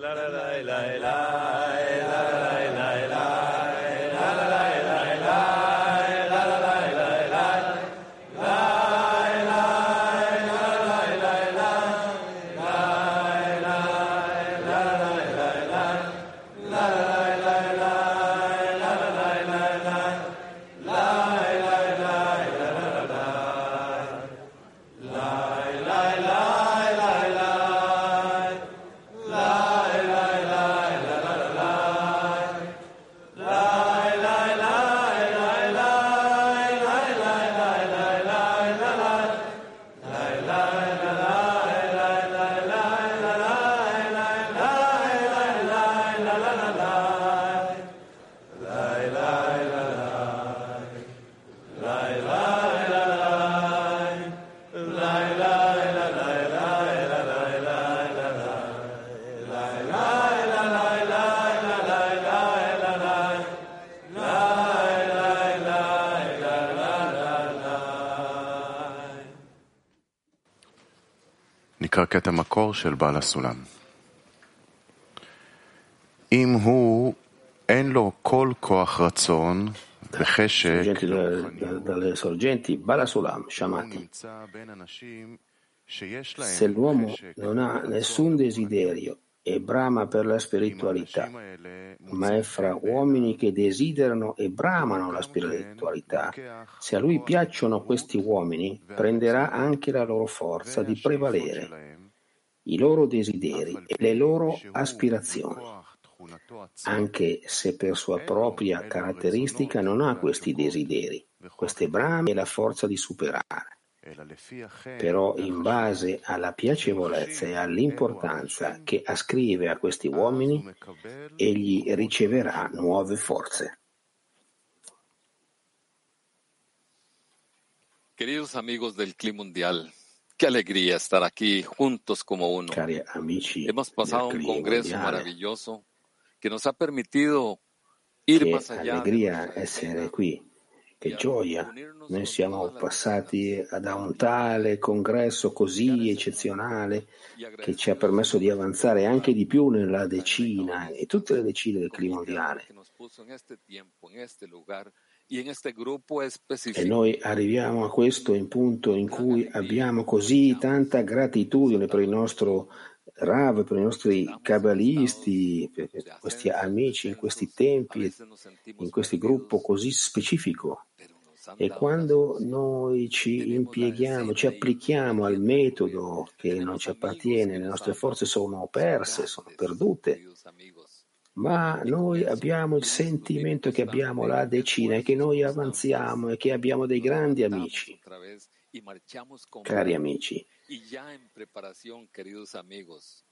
la la la la la. נקרא קטע מקור של בעל הסולם. אם הוא אין לו כל כוח רצון וחשק, sorgenti dalle, dalle sorgenti, Bala Sulam, הוא Shamati. נמצא בין אנשים שיש Se להם l'uomo חשק non ha ורצון, nessun desiderio e brama per la spiritualità, ma è fra uomini che desiderano e bramano la spiritualità. Se a lui piacciono questi uomini, prenderà anche la loro forza di prevalere, i loro desideri e le loro aspirazioni, anche se per sua propria caratteristica non ha questi desideri, queste brame e la forza di superare però in base alla piacevolezza e all'importanza che ascrive a questi uomini, egli riceverà nuove forze. Queridos amigos del Clima Mundial, che allegria estar qui juntos come uno. Cari amici abbiamo passato un congresso mondiale. che ci ha permesso ir che más allá. Alegría essere qui che gioia. Noi siamo passati da un tale congresso così eccezionale che ci ha permesso di avanzare anche di più nella decina e tutte le decine del clima mondiale. E noi arriviamo a questo in punto in cui abbiamo così tanta gratitudine per il nostro Rav, per i nostri cabalisti, per questi amici in questi tempi, in questo gruppo così specifico. E quando noi ci impieghiamo, ci applichiamo al metodo che non ci appartiene, le nos nostre forze sono Son perse, sono perdute, ma noi abbiamo il sentimento che abbiamo la decina e che noi avanziamo e che abbiamo dei grandi amici, y marchamos con cari amici. Y ya en preparación, queridos amigos,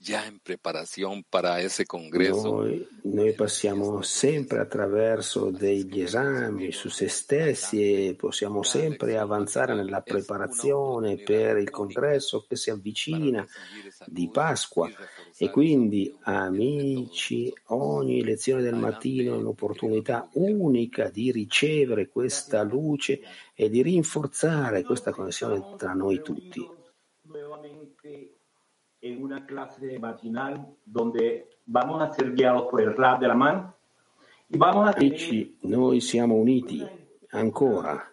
ya en preparación para ese congreso Noi, noi passiamo sempre attraverso degli esami su se stessi e possiamo sempre avanzare nella preparazione per il congresso che si avvicina di Pasqua e quindi amici ogni lezione del mattino è un'opportunità unica di ricevere questa luce e di rinforzare questa connessione tra noi tutti. En una clase matinal donde vamos a ser guiados por el rap de la mano y vamos a Amici, noi siamo uniti ancora.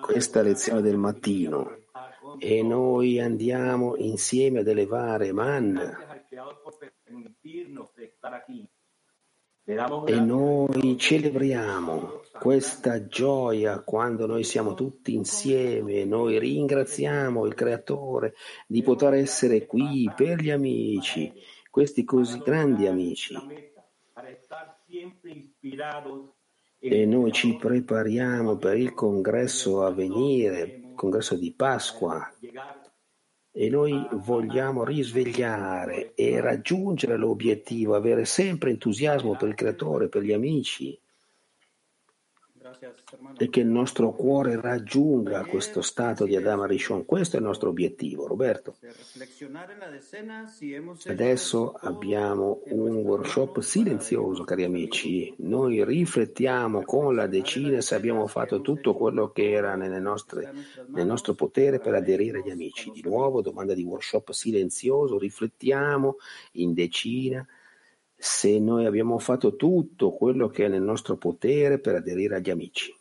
Questa lezione del mattino. E noi andiamo insieme ad elevare man e noi celebriamo questa gioia quando noi siamo tutti insieme, noi ringraziamo il Creatore di poter essere qui per gli amici, questi così grandi amici. E noi ci prepariamo per il congresso a venire, il congresso di Pasqua e noi vogliamo risvegliare e raggiungere l'obiettivo, avere sempre entusiasmo per il creatore, per gli amici. E che il nostro cuore raggiunga questo stato di Adama Rishon. Questo è il nostro obiettivo, Roberto. Adesso abbiamo un workshop silenzioso, cari amici. Noi riflettiamo con la decina se abbiamo fatto tutto quello che era nelle nostre, nel nostro potere per aderire agli amici. Di nuovo, domanda di workshop silenzioso, riflettiamo in decina se noi abbiamo fatto tutto quello che è nel nostro potere per aderire agli amici.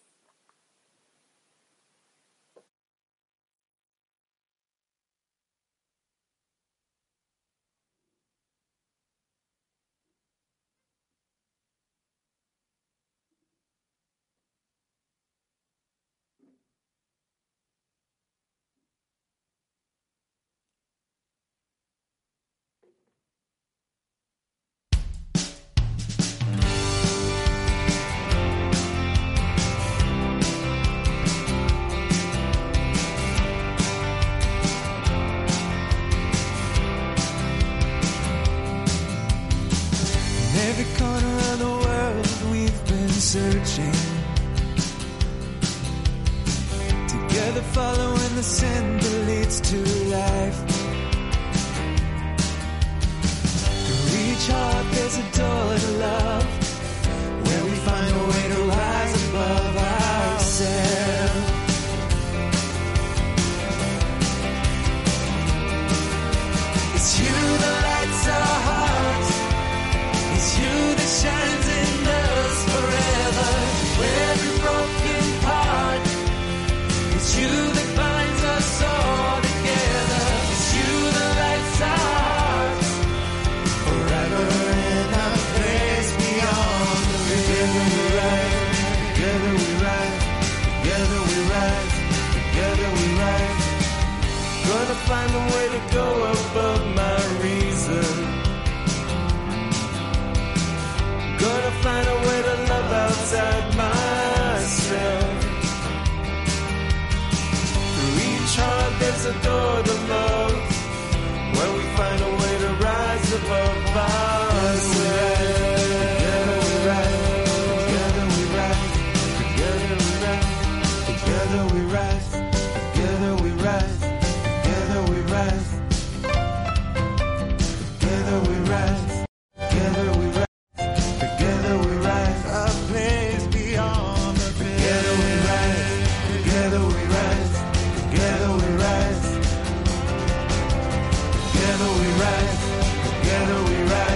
Together we rise, together we rise.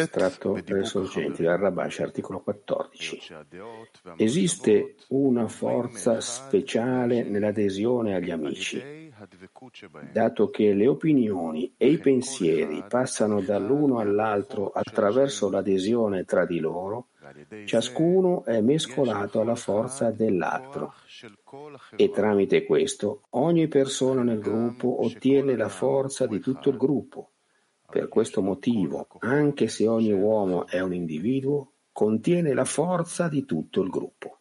Estratto per sorgenti dal Rabash, articolo 14. Esiste una forza speciale nell'adesione agli amici, dato che le opinioni e i pensieri passano dall'uno all'altro attraverso l'adesione tra di loro, ciascuno è mescolato alla forza dell'altro e tramite questo ogni persona nel gruppo ottiene la forza di tutto il gruppo. Per questo motivo, anche se ogni uomo è un individuo, contiene la forza di tutto il gruppo.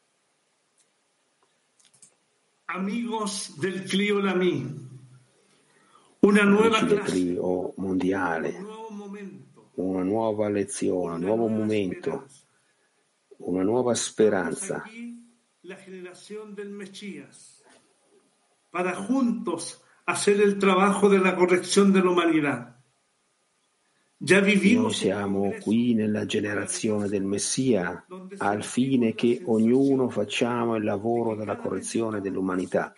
Amigos del Clio Lami, una nuova trio mondiale, una nuova lezione, un nuovo momento, esperanza. Una nuova speranza. Para juntos hacer el trabajo de la corrección de la humanidad. Noi siamo qui nella generazione del Messia al fine che ognuno facciamo il lavoro della correzione dell'umanità.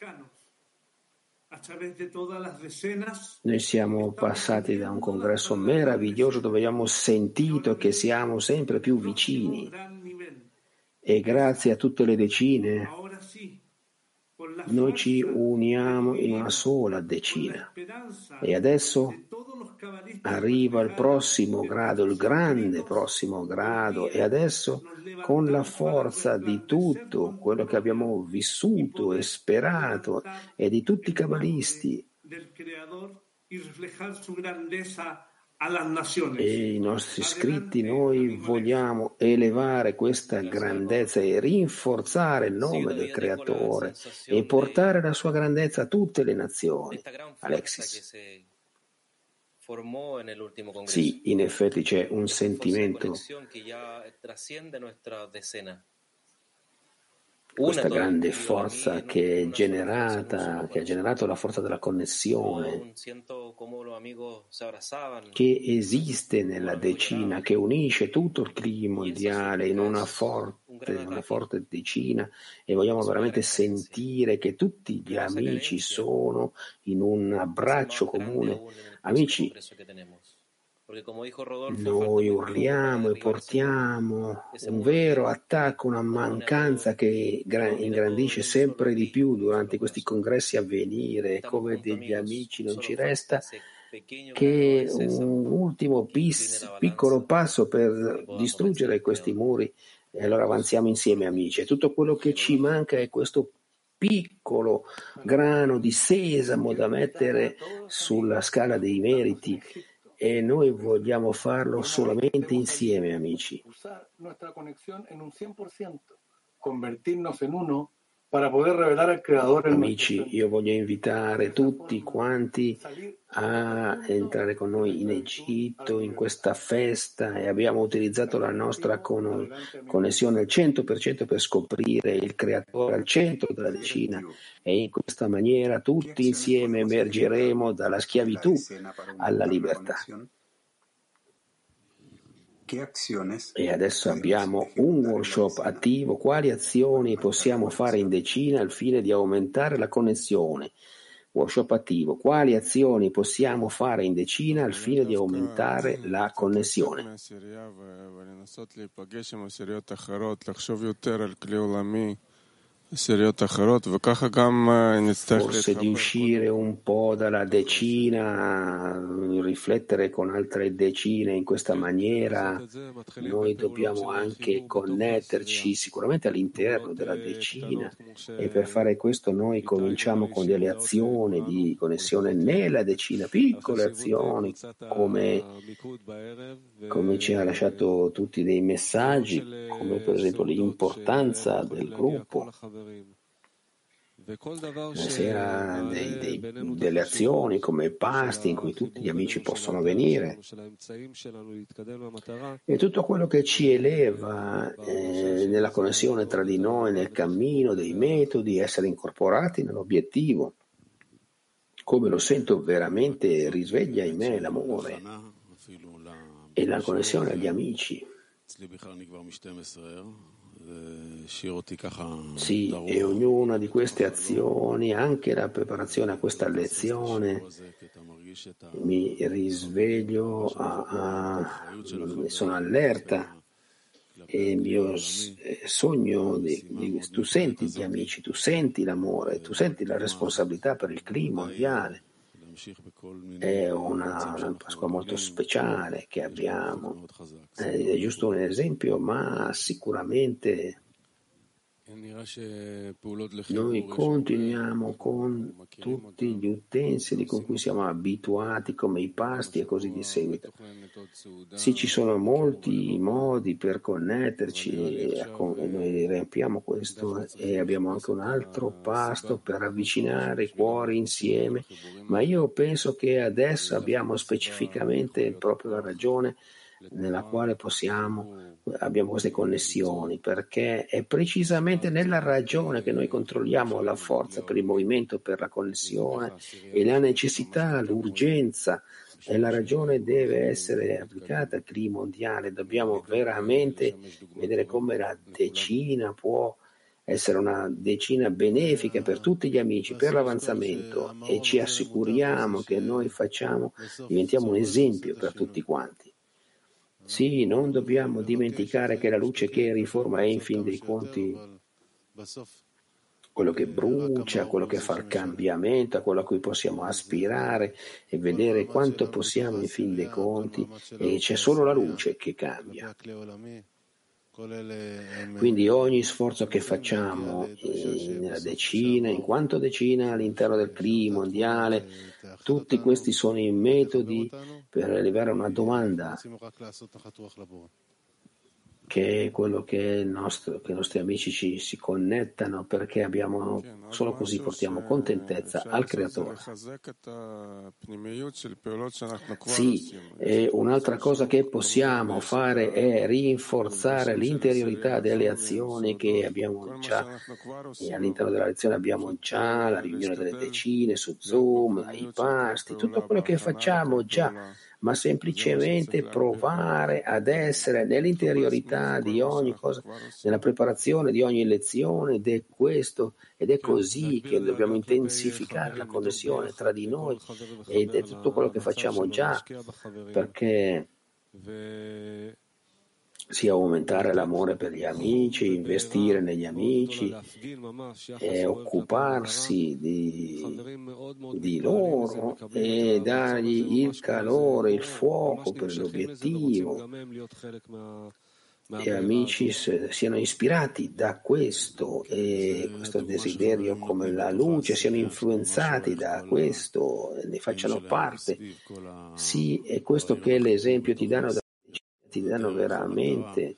Noi siamo passati da un congresso meraviglioso dove abbiamo sentito che siamo sempre più vicini e grazie a tutte le decine noi ci uniamo in una sola decina. E adesso arriva il prossimo grado, il grande prossimo grado, e adesso con la forza di tutto quello che abbiamo vissuto e sperato e di tutti i cabalisti e i nostri scritti noi vogliamo elevare questa grandezza e rinforzare il nome del Creatore e portare la sua grandezza a tutte le nazioni. Alexis. Sì, in effetti c'è un sentimento questa grande forza che, è generata, che ha generato la forza della connessione, che esiste nella decina, che unisce tutto il clima mondiale in una forte, una forte decina e vogliamo veramente sentire che tutti gli amici sono in un abbraccio comune. Amici, noi urliamo e portiamo un vero attacco, una mancanza che ingrandisce sempre di più durante questi congressi a venire. Come degli amici non ci resta che un ultimo pis, piccolo passo per distruggere questi muri. E allora avanziamo insieme, amici. E tutto quello che ci manca è questo piccolo grano di sesamo da mettere sulla scala dei meriti e noi vogliamo farlo solamente insieme, amici. Convertirnos en uno Amici, io voglio invitare tutti quanti a entrare con noi in Egitto in questa festa e abbiamo utilizzato la nostra con- connessione al 100% per scoprire il creatore al centro della decina e in questa maniera tutti insieme emergeremo dalla schiavitù alla libertà. E adesso abbiamo un workshop attivo. Quali azioni possiamo fare in decina al fine di aumentare la connessione? Workshop attivo. Quali azioni possiamo fare in decina al fine di aumentare la connessione? Forse di uscire un po' dalla decina, riflettere con altre decine in questa maniera, noi dobbiamo anche connetterci sicuramente all'interno della decina. e per fare questo noi cominciamo con delle azioni di connessione nella decina, piccole azioni come, come ci ha lasciato tutti dei messaggi, come per esempio l'importanza del gruppo sera dei, dei, delle azioni come pasti in cui tutti gli amici possono venire. e tutto quello che ci eleva eh, nella connessione tra di noi, nel cammino dei metodi, essere incorporati nell'obiettivo. Come lo sento veramente risveglia in me l'amore e la connessione agli amici. Sì, e ognuna di queste azioni, anche la preparazione a questa lezione, mi risveglio, a, a, sono allerta e il mio sogno di, di, tu senti gli amici, tu senti l'amore, tu senti la responsabilità per il clima mondiale. È una, Pasqua molto speciale che abbiamo, è giusto un esempio, ma sicuramente noi continuiamo con tutti gli utensili con cui siamo abituati, come i pasti e così di seguito. Sì, ci sono molti modi per connetterci e noi riempiamo questo e abbiamo anche un altro pasto per avvicinare i cuori insieme, ma io penso che adesso abbiamo specificamente proprio la ragione nella quale possiamo, abbiamo queste connessioni, perché è precisamente nella ragione che noi controlliamo la forza per il movimento, per la connessione e la necessità, l'urgenza e la ragione deve essere applicata al clima mondiale. Dobbiamo veramente vedere come la decina può essere una decina benefica per tutti gli amici, per l'avanzamento e ci assicuriamo che noi facciamo, diventiamo un esempio per tutti quanti. Sì, non dobbiamo dimenticare che la luce che riforma è in fin dei conti quello che brucia, quello che fa il cambiamento, a quello a cui possiamo aspirare e vedere quanto possiamo in fin dei conti e c'è solo la luce che cambia. Quindi ogni sforzo che facciamo nella decina, in quanto decina all'interno del clima mondiale, tutti questi sono i metodi per elevare una domanda che è quello che, nostro, che, i nostri amici ci si connettano perché abbiamo, solo così portiamo contentezza al Creatore. Sì, e un'altra cosa che possiamo fare è rinforzare l'interiorità delle azioni che abbiamo già, e all'interno della lezione abbiamo già la riunione delle decine su Zoom, i pasti, tutto quello che facciamo già ma semplicemente provare ad essere nell'interiorità di ogni cosa, nella preparazione di ogni lezione ed è questo ed è così che dobbiamo intensificare la connessione tra di noi ed è tutto quello che facciamo già perché sia aumentare l'amore per gli amici, investire negli amici e occuparsi di, di loro e dargli il calore, il fuoco per l'obiettivo. Gli amici siano ispirati da questo e questo desiderio come la luce, siano influenzati da questo, ne facciano parte. Sì, è questo che l'esempio ti danno da ti danno veramente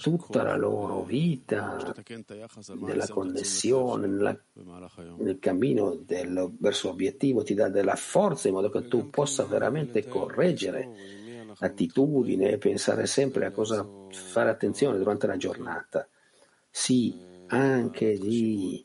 tutta la loro vita nella connessione, nella, nel cammino del, verso l'obiettivo, ti dà della forza in modo che tu possa veramente correggere l'attitudine e pensare sempre a cosa fare attenzione durante la giornata. Sì, anche di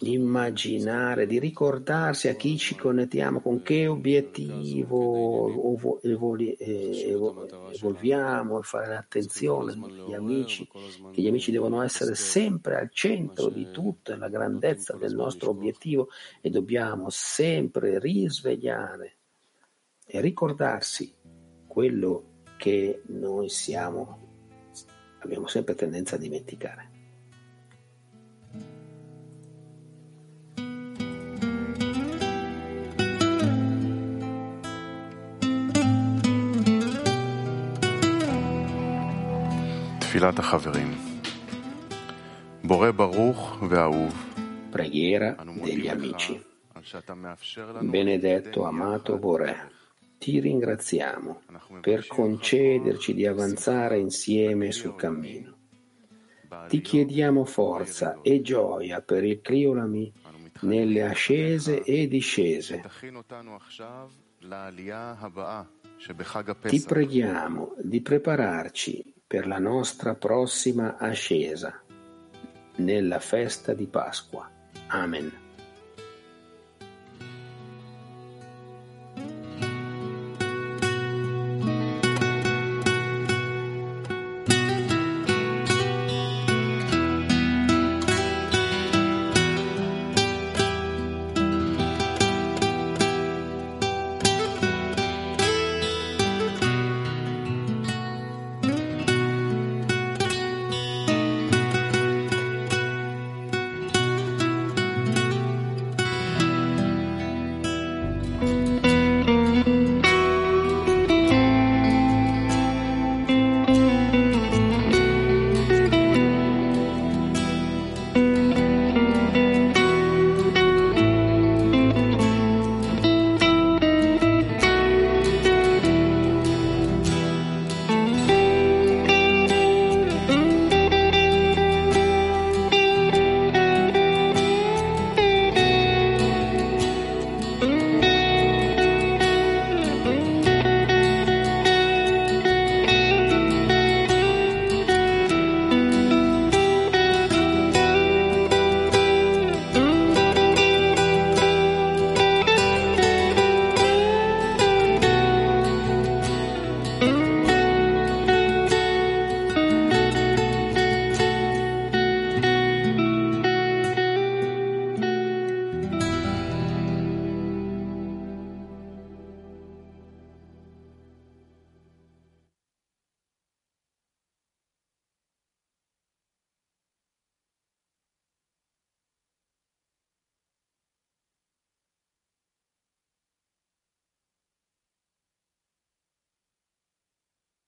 immaginare, di ricordarsi a chi ci connettiamo, con che obiettivo evoli, evolviamo e fare attenzione agli amici, che gli amici devono essere sempre al centro di tutta la grandezza del nostro obiettivo e dobbiamo sempre risvegliare e ricordarsi quello che noi siamo, abbiamo sempre tendenza a dimenticare. Preghiera degli amici. Benedetto, amato Boré, ti ringraziamo per concederci di avanzare insieme sul cammino. Ti chiediamo forza e gioia per il Criolami nelle ascese e discese. Ti preghiamo di prepararci per la nostra prossima ascesa nella festa di Pasqua. Amen.